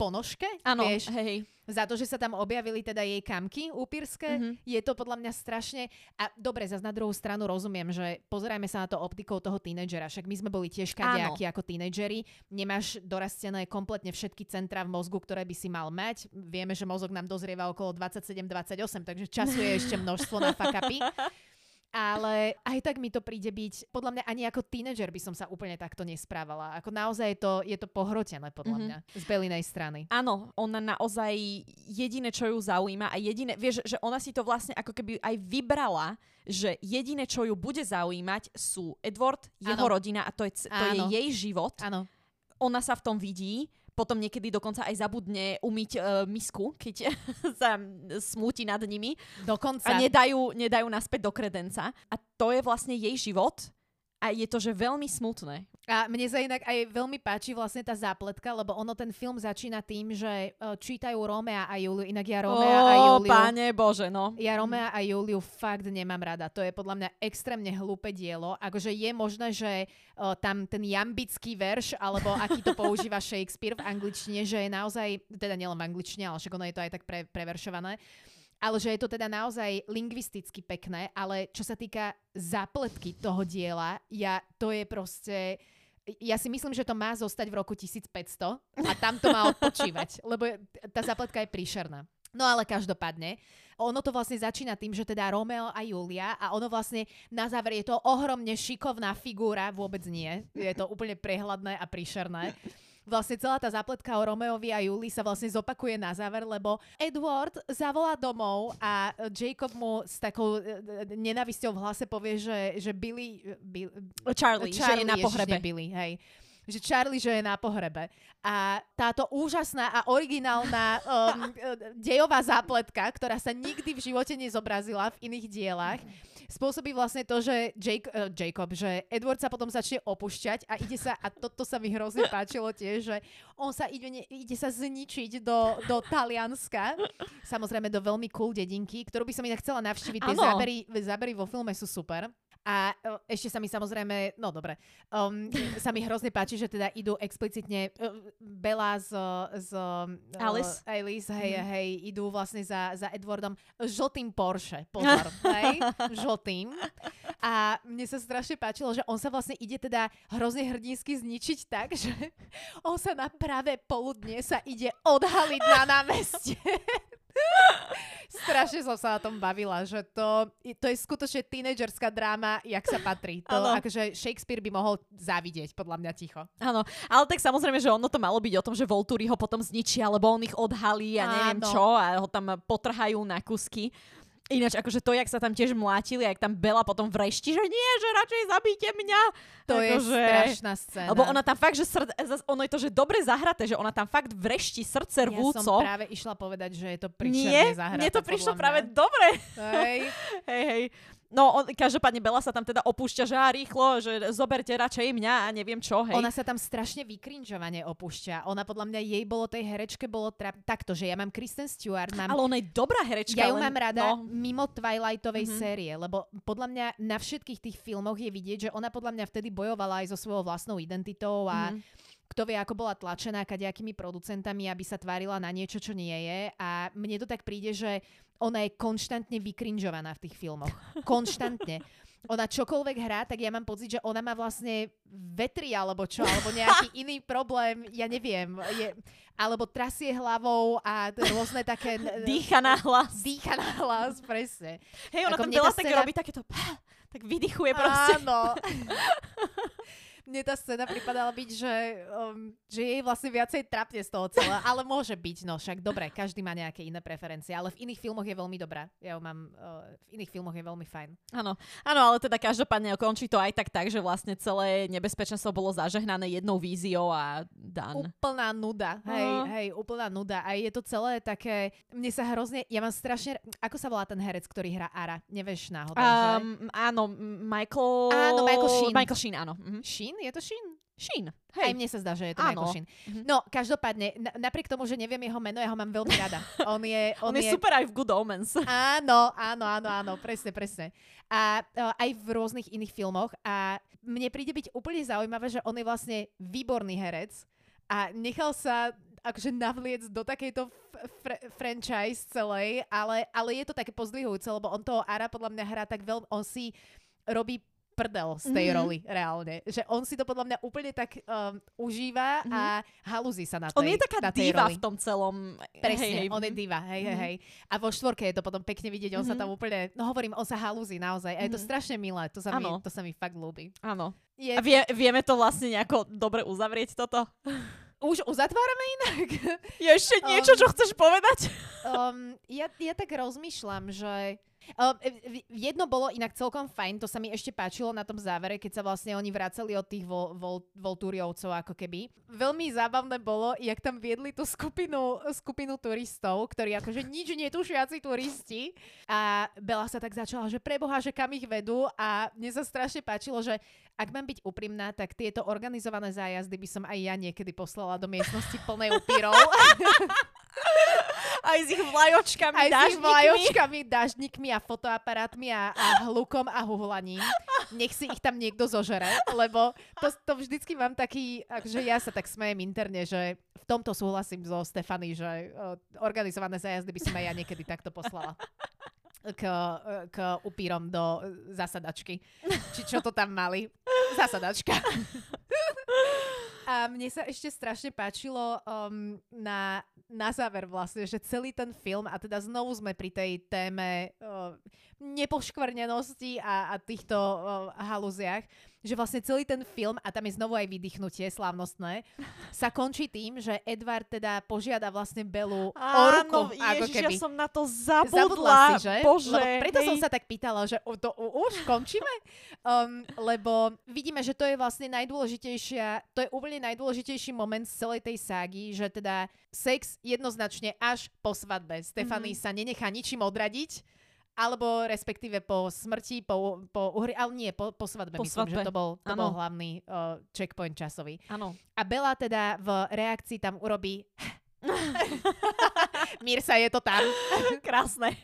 ponožke, vieš, hej. za to, že sa tam objavili teda jej kamky upírske, mm-hmm. je to podľa mňa strašne, a dobre, zase na druhú stranu rozumiem, že pozerajme sa na to optikou toho tínedžera, však my sme boli tiež kadejakí ako tínedžeri, nemáš dorastené kompletne všetky centra v mozgu, ktoré by si mal mať, vieme, že mozog nám dozrieva okolo 27-28, takže času je ešte množstvo na fakapy. *laughs* ale aj tak mi to príde byť, podľa mňa ani ako tínedžer by som sa úplne takto nesprávala. Ako naozaj je to, je to pohrotené podľa mm-hmm. mňa z Belinej strany. Áno, ona naozaj jediné, čo ju zaujíma a jediné, vieš, že ona si to vlastne ako keby aj vybrala, že jediné, čo ju bude zaujímať sú Edward, jeho ano. rodina a to je, to je jej život. Áno. Ona sa v tom vidí potom niekedy dokonca aj zabudne umyť uh, misku, keď *laughs* sa smúti nad nimi. Dokonca. A nedajú, nedajú naspäť do kredenca. A to je vlastne jej život a je to, že veľmi smutné. A mne sa inak aj veľmi páči vlastne tá zápletka, lebo ono ten film začína tým, že uh, čítajú Romea a Juliu. Inak ja Romea oh, a Juliu... páne Bože, no. Ja Romea a Juliu fakt nemám rada. To je podľa mňa extrémne hlúpe dielo. Akože je možné, že uh, tam ten jambický verš, alebo aký to *laughs* používa Shakespeare v angličtine, že je naozaj, teda nielen v angličtine, ale však ono je to aj tak pre, preveršované, ale že je to teda naozaj lingvisticky pekné, ale čo sa týka zápletky toho diela, ja, to je proste ja si myslím, že to má zostať v roku 1500 a tam to má odpočívať, *laughs* lebo tá zapletka je príšerná. No ale každopádne, ono to vlastne začína tým, že teda Romeo a Julia a ono vlastne na záver je to ohromne šikovná figúra, vôbec nie, je to úplne prehľadné a príšerné vlastne celá tá zapletka o Romeovi a Juli sa vlastne zopakuje na záver, lebo Edward zavolá domov a Jacob mu s takou e, e, nenavisťou v hlase povie, že, že Billy, Billy Charlie, Charlie, že je na pohrebe. Billy, hej že Charlie, že je na pohrebe. A táto úžasná a originálna *laughs* um, dejová zápletka, ktorá sa nikdy v živote nezobrazila v iných dielach, spôsobí vlastne to, že Jake, uh, Jacob, že Edward sa potom začne opúšťať a ide sa, a toto sa mi hrozne páčilo tiež, že on sa ide, ne, ide sa zničiť do, do Talianska, samozrejme do veľmi cool dedinky, ktorú by som inak chcela navštíviť. Tie zábery, zábery vo filme sú super. A ešte sa mi samozrejme, no dobre, um, *laughs* sa mi hrozne páči, že teda idú explicitne uh, Bela z, z uh, Alice. Alice, hej, mm. hej, idú vlastne za, za Edwardom žltým Porsche, pozor, *laughs* hej, žltým. A mne sa strašne páčilo, že on sa vlastne ide teda hrozne hrdinsky zničiť tak, že *laughs* on sa na pravé poludne sa ide odhaliť na námestie. *laughs* Strašne som sa na tom bavila, že to, to je skutočne tínedžerská dráma, jak sa patrí. To ano. akože Shakespeare by mohol závidieť, podľa mňa ticho. Áno, ale tak samozrejme, že ono to malo byť o tom, že Voltúry ho potom zničia, lebo on ich odhalí a neviem ano. čo a ho tam potrhajú na kusky. Ináč, akože to, jak sa tam tiež mlátili, jak tam Bela potom vrešti, že nie, že radšej zabíte mňa. To ako je strašná scéna. Lebo ona tam fakt, že srd... ono je to, že dobre zahraté, že ona tam fakt vrešti srdce rvúco. Ja som práve išla povedať, že je to príšerne zahraté. Nie, mne to prišlo práve dobre. Hej. *laughs* hej, hej. No, on, každopádne Bela sa tam teda opúšťa, že á, rýchlo, že zoberte radšej mňa a neviem čo, hej. Ona sa tam strašne vykrinžovane opúšťa. Ona podľa mňa jej bolo tej herečke bolo tra... takto, že ja mám Kristen Stewart. Mám... Ale ona je dobrá herečka. Ja ju len... mám rada no. mimo Twilightovej mm-hmm. série, lebo podľa mňa na všetkých tých filmoch je vidieť, že ona podľa mňa vtedy bojovala aj so svojou vlastnou identitou a mm kto vie, ako bola tlačená kadejakými producentami, aby sa tvárila na niečo, čo nie je. A mne to tak príde, že ona je konštantne vykrinžovaná v tých filmoch. Konštantne. Ona čokoľvek hrá, tak ja mám pocit, že ona má vlastne vetri alebo čo, alebo nejaký *laughs* iný problém, ja neviem. Je, alebo trasie hlavou a rôzne také... *laughs* Dýcha na hlas. Dýcha na hlas, presne. Hej, ona Ako tam veľa tak scéna... robí takéto... *laughs* Tak vydychuje proste. Áno. Mne tá scéna pripadala byť, že, um, že jej vlastne viacej trapne z toho celé, ale môže byť, no však dobre, každý má nejaké iné preferencie, ale v iných filmoch je veľmi dobrá. Ja ju mám, uh, v iných filmoch je veľmi fajn. Áno, áno, ale teda každopádne končí to aj tak tak, že vlastne celé nebezpečenstvo bolo zažehnané jednou víziou a dan. Úplná nuda, hej, uh. hej, úplná nuda. A je to celé také, mne sa hrozne, ja mám strašne, ako sa volá ten herec, ktorý hrá Ara? Nevieš náhodou, um, že? Áno, Michael... Áno, Michael Sheen. Michael Sheen, áno. Mhm. Sheen? Je to Shin? Shin. Hej. Aj mne sa zdá, že je to Michael Shin. Mhm. No, každopádne, na, napriek tomu, že neviem jeho meno, ja ho mám veľmi rada. On je, *laughs* on, on je, je super aj v Good Omens. *laughs* Áno, áno, áno, áno, presne, presne. A uh, aj v rôznych iných filmoch. A mne príde byť úplne zaujímavé, že on je vlastne výborný herec a nechal sa akože navliec do takejto fr- franchise celej, ale, ale je to také pozdvihujúce, lebo on toho Ara podľa mňa hrá tak veľmi, on si robí prdel z tej mm-hmm. roli reálne. Že on si to podľa mňa úplne tak um, užíva mm-hmm. a halúzi sa na tej On je taká na diva roli. v tom celom. Presne, hej, on je diva, hej, mm-hmm. hej, A vo štvorke je to potom pekne vidieť, on mm-hmm. sa tam úplne, no hovorím, on sa halúzi naozaj. A je to strašne milé, to sa, mi, to sa mi fakt ľúbi. Áno. Je... A vie, vieme to vlastne nejako dobre uzavrieť toto? Už uzatvárame inak? Je ešte niečo, um, čo chceš povedať? Um, ja, ja tak rozmýšľam, že Uh, jedno bolo inak celkom fajn, to sa mi ešte páčilo na tom závere, keď sa vlastne oni vracali od tých vol, vol, voltúriovcov ako keby. Veľmi zábavné bolo, jak tam viedli tú skupinu, skupinu turistov, ktorí akože nič netušiaci turisti a Bela sa tak začala, že preboha, že kam ich vedú a mne sa strašne páčilo, že ak mám byť úprimná, tak tieto organizované zájazdy by som aj ja niekedy poslala do miestnosti plnej upírov. *laughs* Aj s ich vlajočkami, Aj s ich vlajočkami, dažníkmi a fotoaparátmi a, a hlukom a huhlaním. Nech si ich tam niekto zožere, lebo to, to vždycky mám taký, že ja sa tak smejem interne, že v tomto súhlasím so Stefany, že organizované zájazdy by som aj ja niekedy takto poslala k, k upírom do zasadačky. Či čo to tam mali? Zasadačka. *laughs* A mne sa ešte strašne páčilo um, na, na záver vlastne, že celý ten film, a teda znovu sme pri tej téme uh, nepoškvrnenosti a, a týchto uh, halúziach že vlastne celý ten film, a tam je znovu aj vydýchnutie slávnostné, sa končí tým, že Edward teda požiada vlastne Belu o ruku. Áno, ako ježiš, keby. ja som na to zabudla. zabudla si, že? Bože, lebo preto hej. som sa tak pýtala, že to, už končíme? Um, lebo vidíme, že to je vlastne najdôležitejšia, to je úplne najdôležitejší moment z celej tej ságy, že teda sex jednoznačne až po svadbe. Stefany mm-hmm. sa nenechá ničím odradiť alebo respektíve po smrti, po, po uhri, ale nie, po, po svadbe, po myslím, svadbe. že to bol, to bol hlavný uh, checkpoint časový. Áno. A Bela teda v reakcii tam urobí *laughs* Mirsa, je to tam. *laughs* Krásne.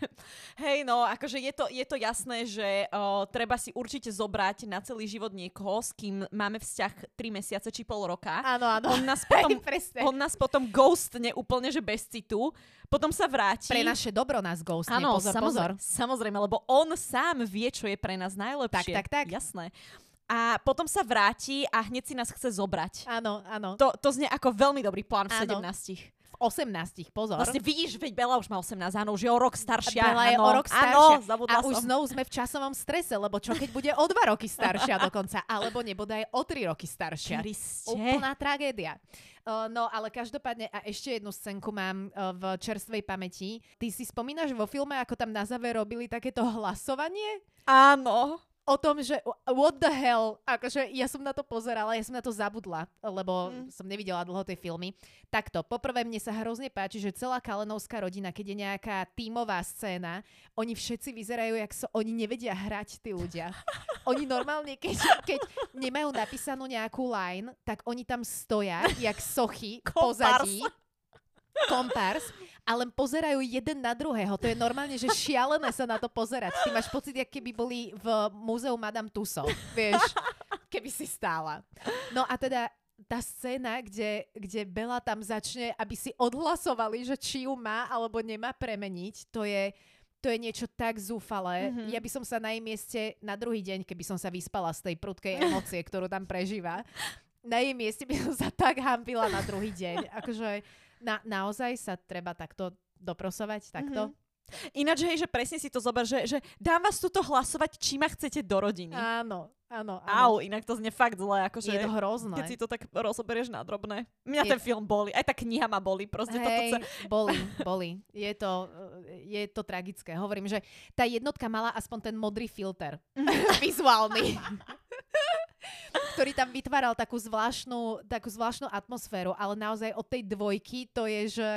Hej, no, akože je to, je to jasné, že o, treba si určite zobrať na celý život niekoho, s kým máme vzťah 3 mesiace či pol roka. Áno, áno. On nás *laughs* potom, Hej, on nás potom ghostne úplne, že bez citu. Potom sa vráti. Pre naše dobro nás ghostne, áno, pozor, samozrejme, pozor. Samozrejme, lebo on sám vie, čo je pre nás najlepšie. Tak, tak, tak. Jasné a potom sa vráti a hneď si nás chce zobrať. Áno, áno. To, to znie ako veľmi dobrý plán v áno. 17. 18, pozor. Vlastne vidíš, veď Bela už má 18, áno, už je o rok staršia. Bela je o rok staršia. Áno, a som. už znovu sme v časovom strese, lebo čo keď bude o dva roky staršia *laughs* dokonca, alebo nebodaj o tri roky staršia. Kriste. Úplná tragédia. Uh, no, ale každopádne, a ešte jednu scénku mám uh, v čerstvej pamäti. Ty si spomínaš vo filme, ako tam na záver robili takéto hlasovanie? Áno o tom, že what the hell, akože ja som na to pozerala, ja som na to zabudla, lebo mm. som nevidela dlho tie filmy. Takto, poprvé mne sa hrozne páči, že celá Kalenovská rodina, keď je nejaká tímová scéna, oni všetci vyzerajú, jak so, oni nevedia hrať tí ľudia. *laughs* Oni normálne, keď, keď nemajú napísanú nejakú line, tak oni tam stoja, jak sochy pozadí. Kompárs a len pozerajú jeden na druhého. To je normálne, že šialené sa na to pozerať. Ty máš pocit, jak keby boli v múzeu Madame Tussauds, vieš, keby si stála. No a teda tá scéna, kde, kde Bela tam začne, aby si odhlasovali, že či ju má alebo nemá premeniť, to je, to je niečo tak zúfalé. Mm-hmm. Ja by som sa na jej mieste na druhý deň, keby som sa vyspala z tej prudkej emócie, ktorú tam prežíva, na jej mieste by som sa tak hambila na druhý deň. Akože na, naozaj sa treba takto doprosovať, takto? Mm-hmm. Ináč, hej, že presne si to zober, že, že dám vás tuto hlasovať, či ma chcete do rodiny. Áno, áno, áno. Au, inak to znie fakt zle. Akože, je to hrozné. Keď si to tak rozoberieš na drobné. Mňa je... ten film boli, aj tá kniha ma boli. Proste hej, toto sa... boli, *laughs* boli. Je to, je to tragické. Hovorím, že tá jednotka mala aspoň ten modrý filter. *laughs* Vizuálny. Ktorý tam vytváral takú zvláštnu, takú zvláštnu atmosféru, ale naozaj od tej dvojky to je, že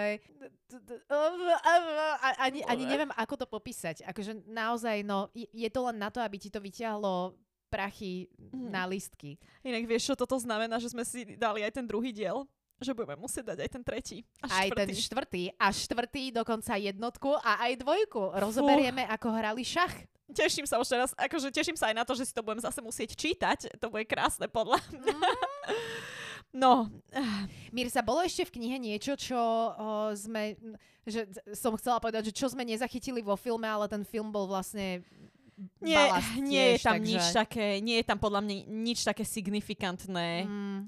ani, ani neviem, ako to popísať. Akože naozaj, no, je to len na to, aby ti to vyťahlo prachy mm. na listky. Inak vieš, čo toto znamená, že sme si dali aj ten druhý diel? že budeme musieť dať aj ten tretí. A aj ten štvrtý. A štvrtý dokonca jednotku a aj dvojku. Rozoberieme, Fú. ako hrali šach. Teším sa už teraz, akože teším sa aj na to, že si to budem zase musieť čítať. To bude krásne podľa mňa. Mm. No. Mirsa, bolo ešte v knihe niečo, čo o, sme, že som chcela povedať, že čo sme nezachytili vo filme, ale ten film bol vlastne nie, nie tiež, je tam takže... nič také, nie je tam podľa mňa nič také signifikantné. Mm.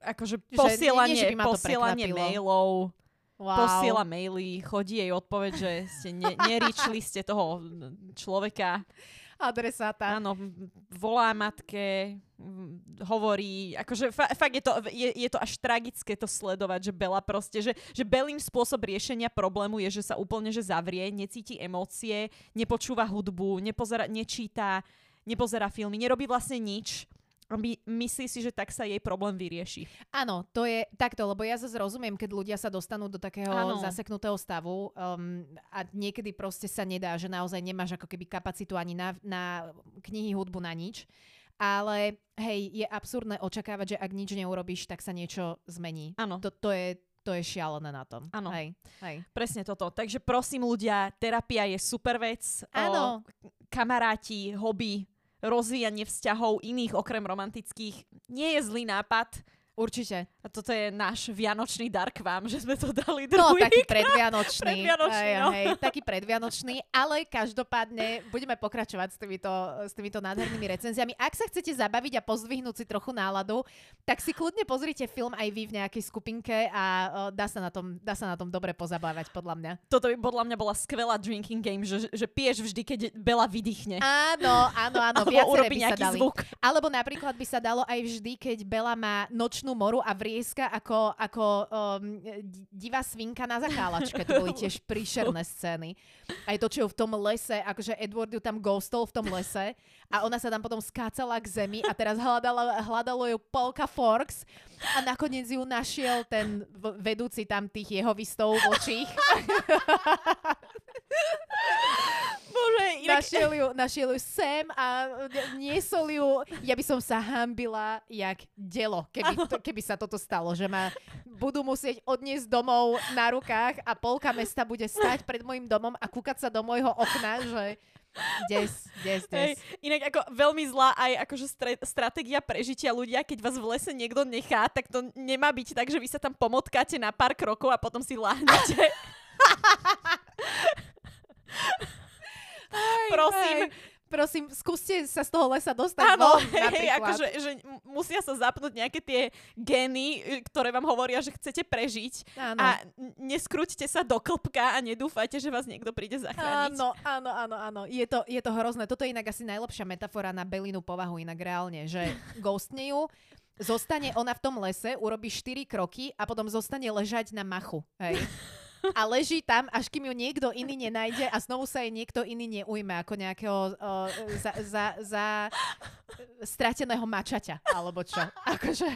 Akože posielanie, nie, nie, posielanie mailov Wow. Posiela maily, chodí jej odpoveď, že ste ne, neričli ste toho človeka. Adresáta. Áno, volá matke, hovorí, akože fa- fakt je to, je, je to až tragické to sledovať, že Bela proste, že, že Belým spôsob riešenia problému je, že sa úplne že zavrie, necíti emócie, nepočúva hudbu, nepozera, nečíta, nepozerá filmy, nerobí vlastne nič my, myslí si, že tak sa jej problém vyrieši. Áno, to je takto, lebo ja zase rozumiem, keď ľudia sa dostanú do takého ano. zaseknutého stavu um, a niekedy proste sa nedá, že naozaj nemáš ako keby kapacitu ani na, na knihy, hudbu, na nič. Ale hej, je absurdné očakávať, že ak nič neurobiš, tak sa niečo zmení. Áno. To, to je to je šialené na tom. Áno. Hej, hej. Presne toto. Takže prosím ľudia, terapia je super vec. Áno. kamaráti, hobby, rozvíjanie vzťahov iných okrem romantických nie je zlý nápad, Určite. A toto je náš vianočný dar k vám, že sme to dali druhý. No, taký predvianočný. predvianočný, hej, no. hej, taký predvianočný, ale každopádne budeme pokračovať s týmito, s týmito nádhernými recenziami. Ak sa chcete zabaviť a pozdvihnúť si trochu náladu, tak si kľudne pozrite film aj vy v nejakej skupinke a uh, dá, sa na tom, dá sa na tom dobre pozabávať, podľa mňa. Toto by podľa mňa bola skvelá drinking game, že, že piješ vždy, keď Bela vydýchne. Áno, áno, áno. Alebo urobí by sa dali. zvuk. Alebo napríklad by sa dalo aj vždy, keď Bela má noč nočnú moru a vrieska ako, ako um, divá svinka na zakálačke. To boli tiež *laughs* príšerné scény. Aj to, čo v tom lese, akože Edward ju tam ghostol v tom lese a ona sa tam potom skácala k zemi a teraz hľadala, hľadalo ju Polka Forks a nakoniec ju našiel ten vedúci tam tých jeho vystov vočích. *laughs* *laughs* Bože, inak... našiel, ju, našiel ju sem a niesol ju. Ja by som sa hambila jak delo, keby, to, *laughs* keby sa toto stalo, že ma budú musieť odniesť domov na rukách a polka mesta bude stať pred môjim domom a kúkať sa do môjho okna, že Des, des, des. Hey, inak ako veľmi zlá aj akože stre- stratégia prežitia ľudia, keď vás v lese niekto nechá, tak to nemá byť tak, že vy sa tam pomotkáte na pár krokov a potom si láhnete. *laughs* Aj, Prosím. Aj. Prosím, skúste sa z toho lesa dostať Áno, von, hej, akože že musia sa zapnúť nejaké tie gény, e, ktoré vám hovoria, že chcete prežiť áno. a neskrúťte sa do klpka a nedúfajte, že vás niekto príde zachrániť. Áno, áno, áno, áno. Je to, je to hrozné. Toto je inak asi najlepšia metafora na Belinu povahu, inak reálne, že *laughs* ghostne ju, zostane ona v tom lese, urobí 4 kroky a potom zostane ležať na machu. Hej *laughs* *laughs* a leží tam, až kým ju niekto iný nenájde a znovu sa jej niekto iný neujme ako nejakého uh, za, za, za strateného mačaťa, alebo čo. *laughs* Akože...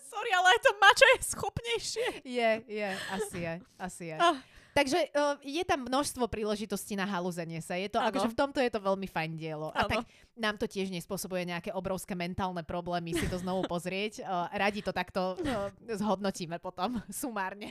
Sorry, ale to mača je schopnejšie. Je, je, asi je, asi je. Oh. Takže uh, je tam množstvo príležitostí na halúzenie sa. Je to, akože v tomto je to veľmi fajn dielo. A tak nám to tiež nespôsobuje nejaké obrovské mentálne problémy si to znovu pozrieť. Uh, radi to takto uh, zhodnotíme potom sumárne.